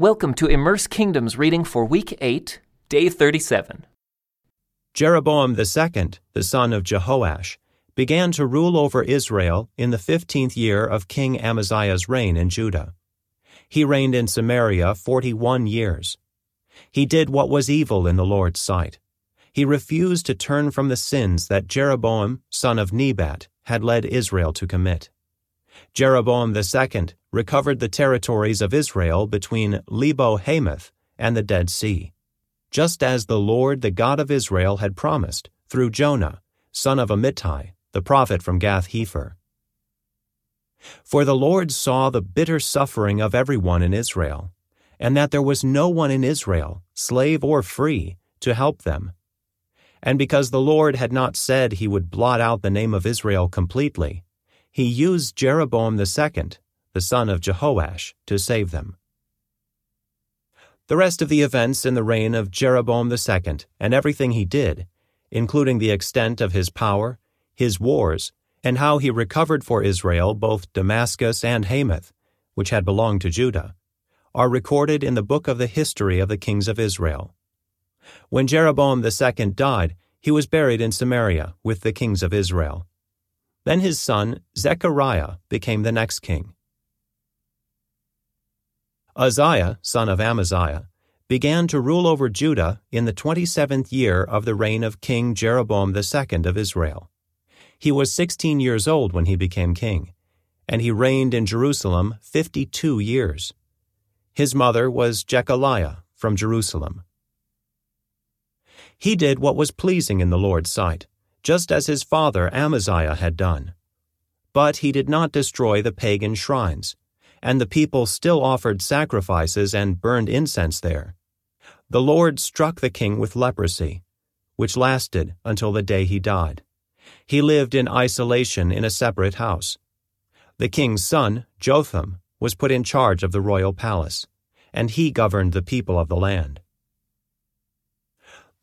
Welcome to Immerse Kingdoms reading for week 8, day 37. Jeroboam second, the son of Jehoash, began to rule over Israel in the fifteenth year of King Amaziah's reign in Judah. He reigned in Samaria forty one years. He did what was evil in the Lord's sight. He refused to turn from the sins that Jeroboam, son of Nebat, had led Israel to commit. Jeroboam second recovered the territories of Israel between Lebo Hamath and the Dead Sea, just as the Lord the God of Israel had promised through Jonah, son of Amittai, the prophet from Gath Hepher. For the Lord saw the bitter suffering of everyone in Israel, and that there was no one in Israel, slave or free, to help them. And because the Lord had not said he would blot out the name of Israel completely, he used Jeroboam second, the son of Jehoash, to save them. The rest of the events in the reign of Jeroboam second and everything he did, including the extent of his power, his wars, and how he recovered for Israel both Damascus and Hamath, which had belonged to Judah, are recorded in the book of the history of the kings of Israel. When Jeroboam second died, he was buried in Samaria with the kings of Israel. Then his son, Zechariah, became the next king. Uzziah, son of Amaziah, began to rule over Judah in the twenty seventh year of the reign of King Jeroboam second of Israel. He was sixteen years old when he became king, and he reigned in Jerusalem fifty two years. His mother was Jecoliah from Jerusalem. He did what was pleasing in the Lord's sight just as his father Amaziah had done. But he did not destroy the pagan shrines, and the people still offered sacrifices and burned incense there. The Lord struck the king with leprosy, which lasted until the day he died. He lived in isolation in a separate house. The king's son, Jotham, was put in charge of the royal palace, and he governed the people of the land.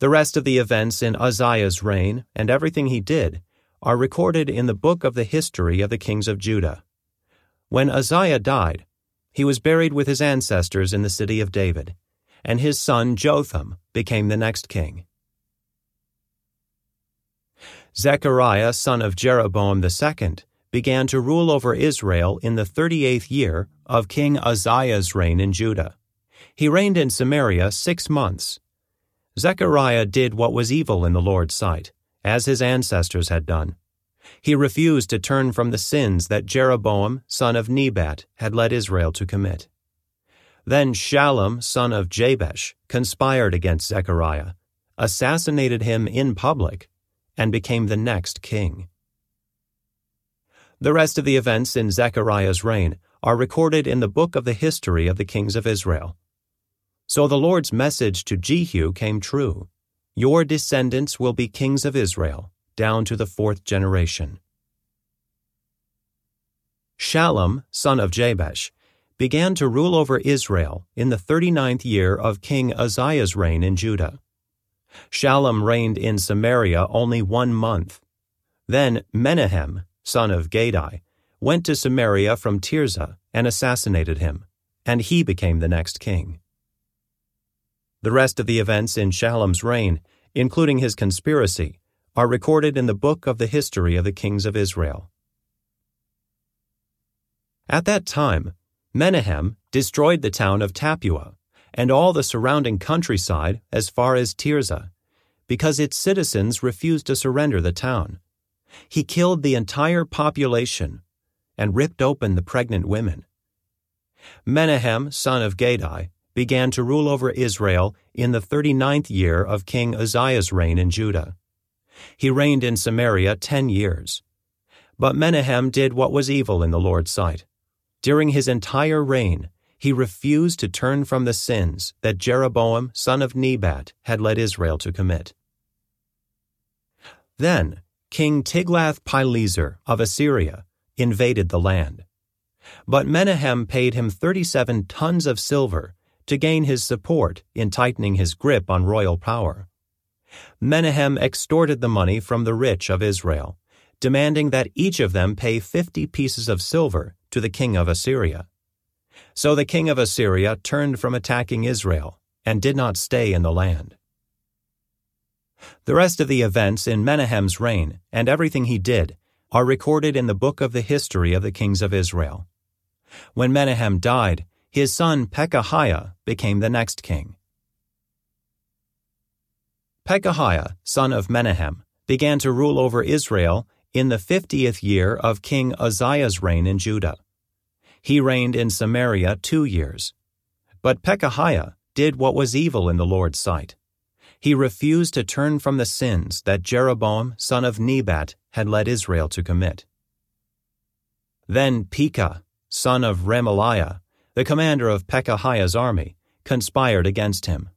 The rest of the events in Uzziah's reign and everything he did are recorded in the book of the history of the kings of Judah. When Uzziah died, he was buried with his ancestors in the city of David, and his son Jotham became the next king. Zechariah, son of Jeroboam second, began to rule over Israel in the thirty eighth year of King Uzziah's reign in Judah. He reigned in Samaria six months Zechariah did what was evil in the Lord's sight, as his ancestors had done. He refused to turn from the sins that Jeroboam, son of Nebat, had led Israel to commit. Then Shallum, son of Jabesh, conspired against Zechariah, assassinated him in public, and became the next king. The rest of the events in Zechariah's reign are recorded in the book of the history of the kings of Israel. So the Lord's message to Jehu came true. Your descendants will be kings of Israel, down to the fourth generation. Shallum, son of Jabesh, began to rule over Israel in the thirty-ninth year of King Uzziah's reign in Judah. Shallum reigned in Samaria only one month. Then Menahem, son of Gadi, went to Samaria from Tirzah and assassinated him, and he became the next king. The rest of the events in Shallum's reign, including his conspiracy, are recorded in the book of the history of the kings of Israel. At that time, Menahem destroyed the town of Tappuah and all the surrounding countryside as far as Tirzah, because its citizens refused to surrender the town. He killed the entire population and ripped open the pregnant women. Menahem, son of Gadi, began to rule over Israel in the thirty ninth year of King Uzziah's reign in Judah. He reigned in Samaria ten years. But Menahem did what was evil in the Lord's sight. During his entire reign, he refused to turn from the sins that Jeroboam, son of Nebat, had led Israel to commit. Then King Tiglath-Pileser of Assyria invaded the land. But Menahem paid him 37 tons of silver to gain his support in tightening his grip on royal power. Menahem extorted the money from the rich of Israel, demanding that each of them pay fifty pieces of silver to the king of Assyria. So the king of Assyria turned from attacking Israel and did not stay in the land. The rest of the events in Menahem's reign and everything he did are recorded in the book of the history of the kings of Israel. When Menahem died, his son Pekahiah became the next king. Pekahiah, son of Menahem, began to rule over Israel in the fiftieth year of King Uzziah's reign in Judah. He reigned in Samaria two years. But Pekahiah did what was evil in the Lord's sight. He refused to turn from the sins that Jeroboam, son of Nebat, had led Israel to commit. Then Pekah, son of Remaliah, the commander of Pekahiah's army, conspired against him.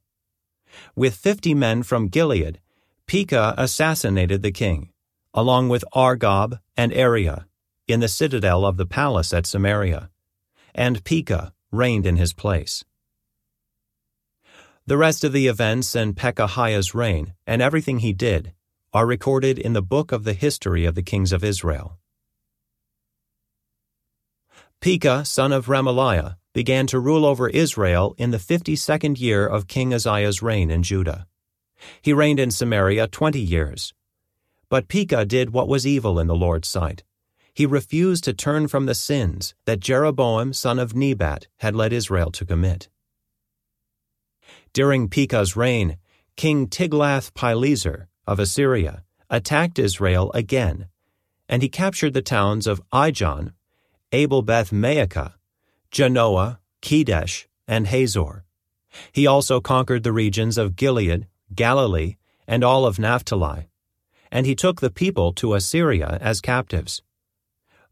With fifty men from Gilead, Pekah assassinated the king, along with Argob and Arieh, in the citadel of the palace at Samaria, and Pekah reigned in his place. The rest of the events in Pekahiah's reign and everything he did are recorded in the book of the history of the kings of Israel. Pekah, son of Remaliah, began to rule over Israel in the fifty second year of King Uzziah's reign in Judah. He reigned in Samaria twenty years. But Pekah did what was evil in the Lord's sight. He refused to turn from the sins that Jeroboam, son of Nebat, had led Israel to commit. During Pekah's reign, King Tiglath-Pileser of Assyria attacked Israel again, and he captured the towns of Ijon, Abel-beth-maachah, Janoah, Kedesh, and Hazor. He also conquered the regions of Gilead, Galilee, and all of Naphtali, and he took the people to Assyria as captives.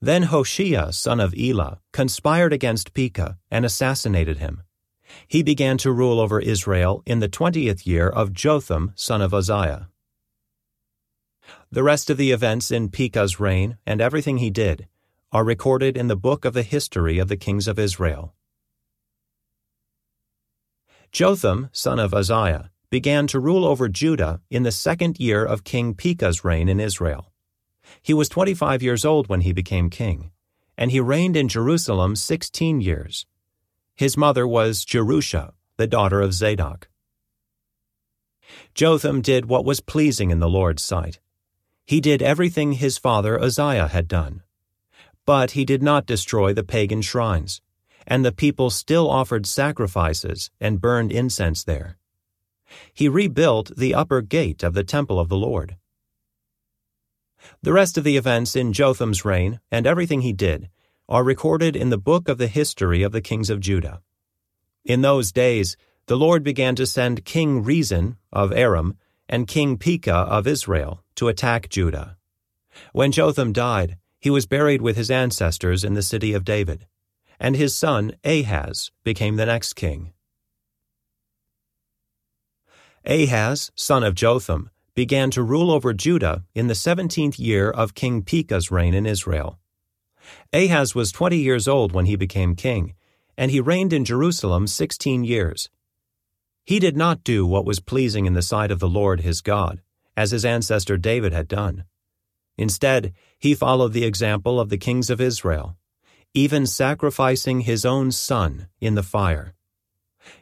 Then Hoshea, son of Elah, conspired against Pekah and assassinated him he began to rule over Israel in the twentieth year of Jotham son of Uzziah. The rest of the events in Pekah's reign and everything he did are recorded in the book of the history of the kings of Israel. Jotham, son of Uzziah, began to rule over Judah in the second year of King Pekah's reign in Israel. He was twenty five years old when he became king, and he reigned in Jerusalem sixteen years. His mother was Jerusha, the daughter of Zadok. Jotham did what was pleasing in the Lord's sight. He did everything his father Uzziah had done. But he did not destroy the pagan shrines, and the people still offered sacrifices and burned incense there. He rebuilt the upper gate of the temple of the Lord. The rest of the events in Jotham's reign and everything he did are recorded in the book of the history of the kings of Judah. In those days, the Lord began to send King Rezin of Aram and King Pekah of Israel to attack Judah. When Jotham died, he was buried with his ancestors in the city of David, and his son Ahaz became the next king. Ahaz, son of Jotham, began to rule over Judah in the seventeenth year of King Pekah's reign in Israel. Ahaz was twenty years old when he became king, and he reigned in Jerusalem sixteen years. He did not do what was pleasing in the sight of the Lord his God, as his ancestor David had done. Instead, he followed the example of the kings of Israel, even sacrificing his own son in the fire.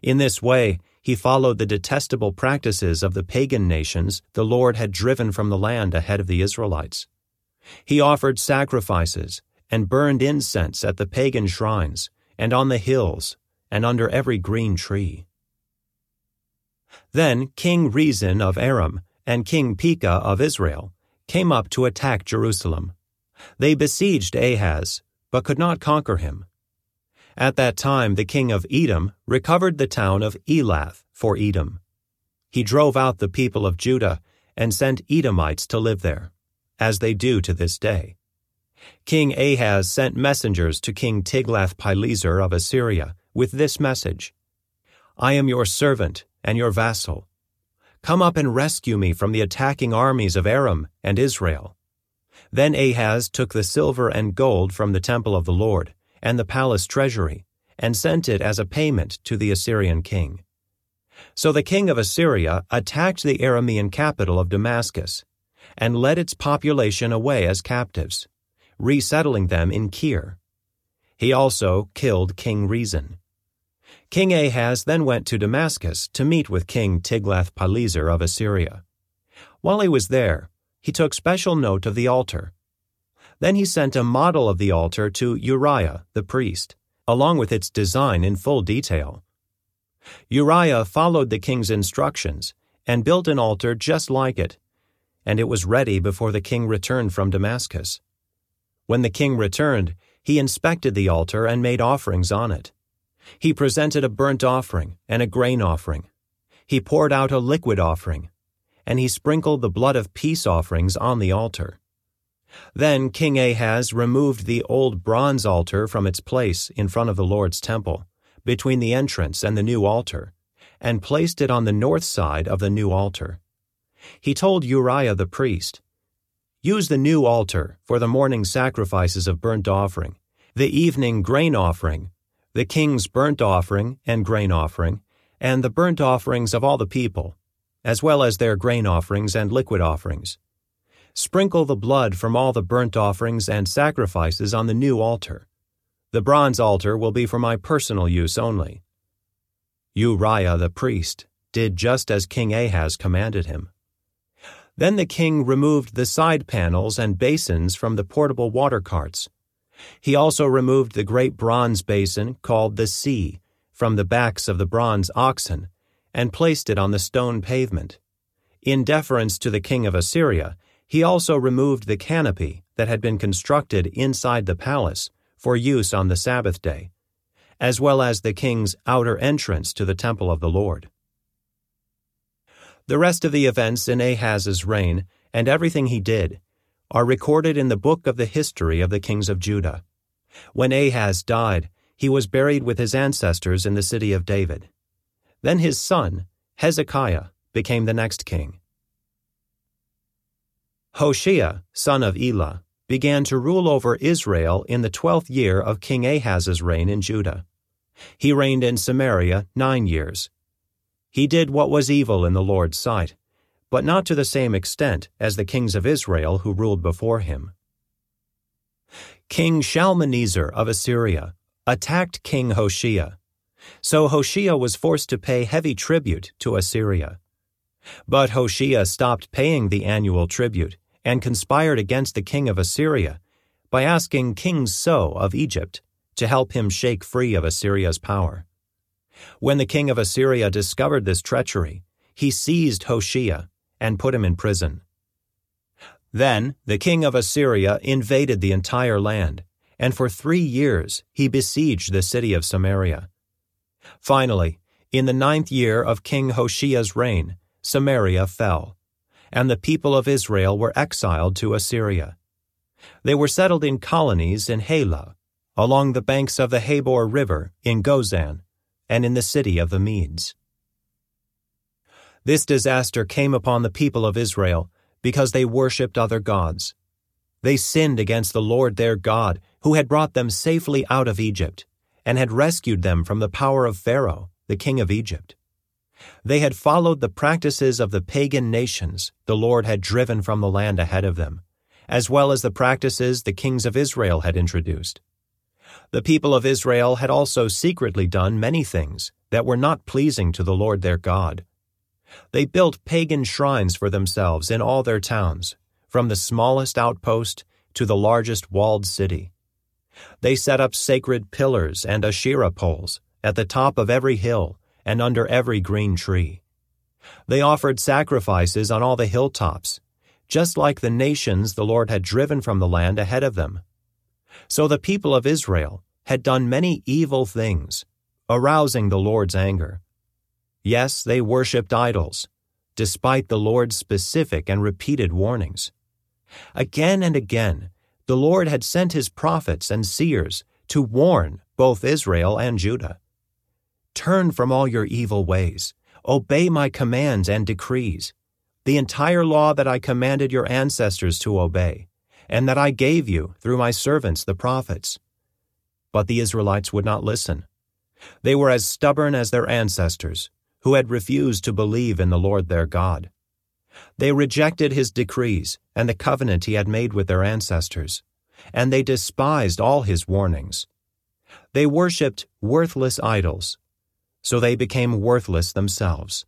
In this way, he followed the detestable practices of the pagan nations the Lord had driven from the land ahead of the Israelites. He offered sacrifices and burned incense at the pagan shrines, and on the hills, and under every green tree. Then King Rezin of Aram and King Pekah of Israel came up to attack Jerusalem. They besieged Ahaz, but could not conquer him. At that time the king of Edom recovered the town of Elath for Edom. He drove out the people of Judah and sent Edomites to live there, as they do to this day. King Ahaz sent messengers to King Tiglath-Pileser of Assyria with this message I am your servant and your vassal. Come up and rescue me from the attacking armies of Aram and Israel. Then Ahaz took the silver and gold from the temple of the Lord and the palace treasury and sent it as a payment to the Assyrian king. So the king of Assyria attacked the Aramean capital of Damascus and led its population away as captives resettling them in Kir. He also killed King Rezin. King Ahaz then went to Damascus to meet with King Tiglath-Pileser of Assyria. While he was there, he took special note of the altar. Then he sent a model of the altar to Uriah the priest, along with its design in full detail. Uriah followed the king's instructions and built an altar just like it, and it was ready before the king returned from Damascus. When the king returned, he inspected the altar and made offerings on it. He presented a burnt offering and a grain offering. He poured out a liquid offering, and he sprinkled the blood of peace offerings on the altar. Then King Ahaz removed the old bronze altar from its place in front of the Lord's temple, between the entrance and the new altar, and placed it on the north side of the new altar. He told Uriah the priest, Use the new altar for the morning sacrifices of burnt offering, the evening grain offering, the king's burnt offering and grain offering, and the burnt offerings of all the people, as well as their grain offerings and liquid offerings. Sprinkle the blood from all the burnt offerings and sacrifices on the new altar. The bronze altar will be for my personal use only. Uriah the priest did just as King Ahaz commanded him. Then the king removed the side panels and basins from the portable water carts. He also removed the great bronze basin called the sea from the backs of the bronze oxen and placed it on the stone pavement. In deference to the king of Assyria, he also removed the canopy that had been constructed inside the palace for use on the Sabbath day, as well as the king's outer entrance to the temple of the Lord. The rest of the events in Ahaz's reign and everything he did are recorded in the book of the history of the kings of Judah. When Ahaz died, he was buried with his ancestors in the city of David. Then his son, Hezekiah, became the next king. Hoshea, son of Elah, began to rule over Israel in the twelfth year of King Ahaz's reign in Judah. He reigned in Samaria nine years. He did what was evil in the Lord's sight, but not to the same extent as the kings of Israel who ruled before him. King Shalmaneser of Assyria attacked King Hoshea, so Hoshea was forced to pay heavy tribute to Assyria. But Hoshea stopped paying the annual tribute and conspired against the king of Assyria by asking King So of Egypt to help him shake free of Assyria's power. When the king of Assyria discovered this treachery, he seized Hoshea and put him in prison. Then the king of Assyria invaded the entire land, and for three years he besieged the city of Samaria. Finally, in the ninth year of King Hoshea's reign, Samaria fell, and the people of Israel were exiled to Assyria. They were settled in colonies in Halah, along the banks of the Habor River in Gozan, and in the city of the Medes. This disaster came upon the people of Israel because they worshipped other gods. They sinned against the Lord their God, who had brought them safely out of Egypt, and had rescued them from the power of Pharaoh, the king of Egypt. They had followed the practices of the pagan nations the Lord had driven from the land ahead of them, as well as the practices the kings of Israel had introduced. The people of Israel had also secretly done many things that were not pleasing to the Lord their God. They built pagan shrines for themselves in all their towns, from the smallest outpost to the largest walled city. They set up sacred pillars and Asherah poles at the top of every hill and under every green tree. They offered sacrifices on all the hilltops, just like the nations the Lord had driven from the land ahead of them. So the people of Israel had done many evil things, arousing the Lord's anger. Yes, they worshipped idols, despite the Lord's specific and repeated warnings. Again and again, the Lord had sent his prophets and seers to warn both Israel and Judah. Turn from all your evil ways, obey my commands and decrees, the entire law that I commanded your ancestors to obey and that I gave you through my servants the prophets. But the Israelites would not listen. They were as stubborn as their ancestors, who had refused to believe in the Lord their God. They rejected his decrees and the covenant he had made with their ancestors, and they despised all his warnings. They worshipped worthless idols, so they became worthless themselves.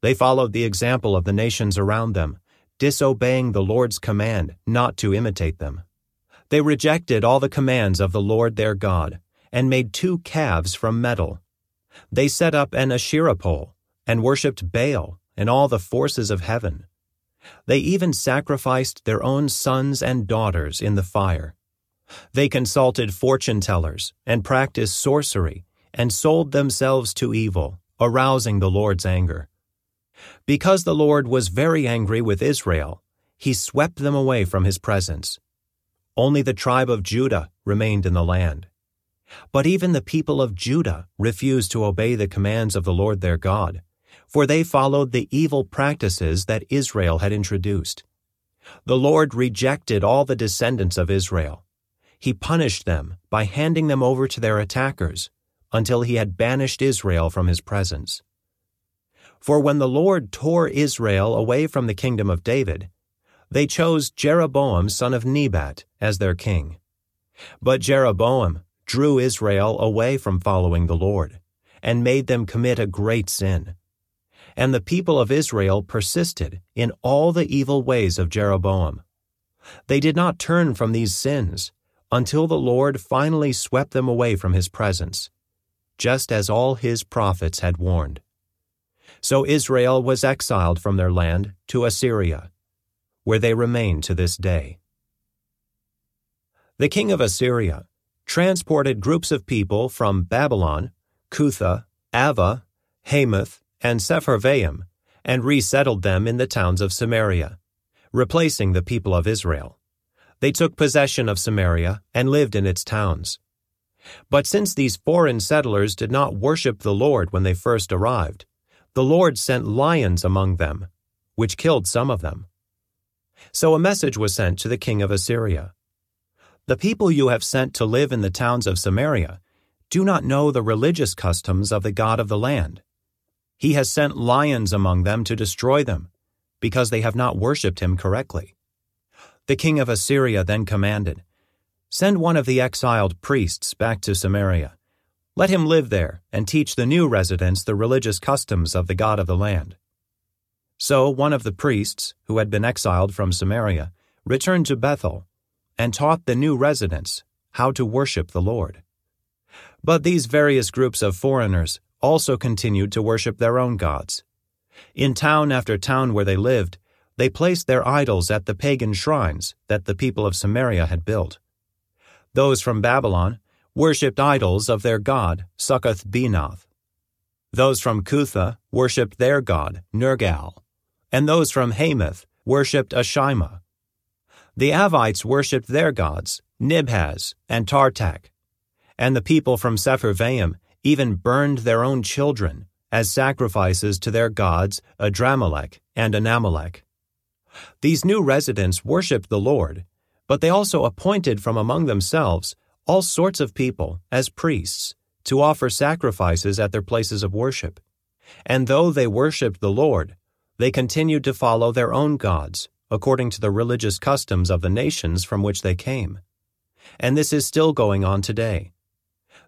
They followed the example of the nations around them, disobeying the Lord's command not to imitate them. They rejected all the commands of the Lord their God, and made two calves from metal. They set up an Asherah pole, and worshipped Baal and all the forces of heaven. They even sacrificed their own sons and daughters in the fire. They consulted fortune tellers and practiced sorcery and sold themselves to evil, arousing the Lord's anger. Because the Lord was very angry with Israel, he swept them away from his presence. Only the tribe of Judah remained in the land. But even the people of Judah refused to obey the commands of the Lord their God, for they followed the evil practices that Israel had introduced. The Lord rejected all the descendants of Israel. He punished them by handing them over to their attackers until he had banished Israel from his presence. For when the Lord tore Israel away from the kingdom of David, they chose Jeroboam son of Nebat as their king. But Jeroboam drew Israel away from following the Lord, and made them commit a great sin. And the people of Israel persisted in all the evil ways of Jeroboam. They did not turn from these sins until the Lord finally swept them away from his presence, just as all his prophets had warned. So Israel was exiled from their land to Assyria, where they remain to this day. The king of Assyria transported groups of people from Babylon, Cutha, Ava, Hamath, and Sepharvaim, and resettled them in the towns of Samaria, replacing the people of Israel. They took possession of Samaria and lived in its towns. But since these foreign settlers did not worship the Lord when they first arrived, the Lord sent lions among them, which killed some of them. So a message was sent to the king of Assyria The people you have sent to live in the towns of Samaria do not know the religious customs of the God of the land. He has sent lions among them to destroy them, because they have not worshipped him correctly. The king of Assyria then commanded, Send one of the exiled priests back to Samaria let him live there and teach the new residents the religious customs of the God of the land. So one of the priests, who had been exiled from Samaria, returned to Bethel and taught the new residents how to worship the Lord. But these various groups of foreigners also continued to worship their own gods. In town after town where they lived, they placed their idols at the pagan shrines that the people of Samaria had built. Those from Babylon worshipped idols of their god, Succoth Benoth. Those from Cutha worshipped their god, Nergal, and those from Hamath worshipped Ashima. The Avites worshipped their gods, Nibhaz and Tartak, and the people from Sepharvaim even burned their own children as sacrifices to their gods Adramelech and Anamelech. These new residents worshipped the Lord, but they also appointed from among themselves all sorts of people as priests to offer sacrifices at their places of worship. And though they worshiped the Lord, they continued to follow their own gods according to the religious customs of the nations from which they came. And this is still going on today.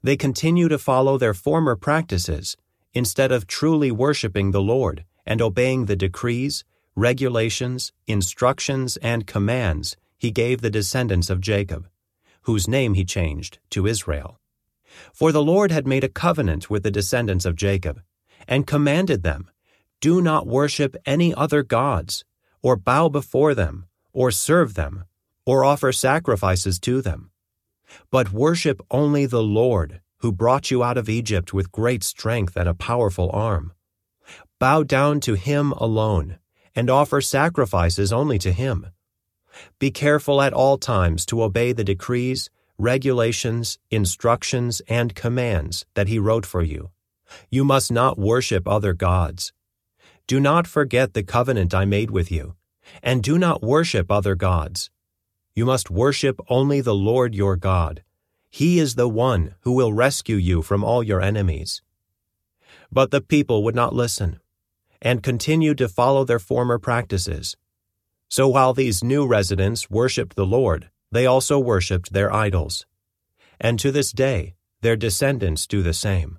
They continue to follow their former practices instead of truly worshiping the Lord and obeying the decrees, regulations, instructions, and commands he gave the descendants of Jacob whose name he changed to Israel. For the Lord had made a covenant with the descendants of Jacob, and commanded them, Do not worship any other gods, or bow before them, or serve them, or offer sacrifices to them. But worship only the Lord, who brought you out of Egypt with great strength and a powerful arm. Bow down to him alone, and offer sacrifices only to him be careful at all times to obey the decrees, regulations, instructions, and commands that he wrote for you. You must not worship other gods. Do not forget the covenant I made with you, and do not worship other gods. You must worship only the Lord your God. He is the one who will rescue you from all your enemies. But the people would not listen, and continued to follow their former practices. So while these new residents worshipped the Lord, they also worshipped their idols. And to this day, Their descendants do the same.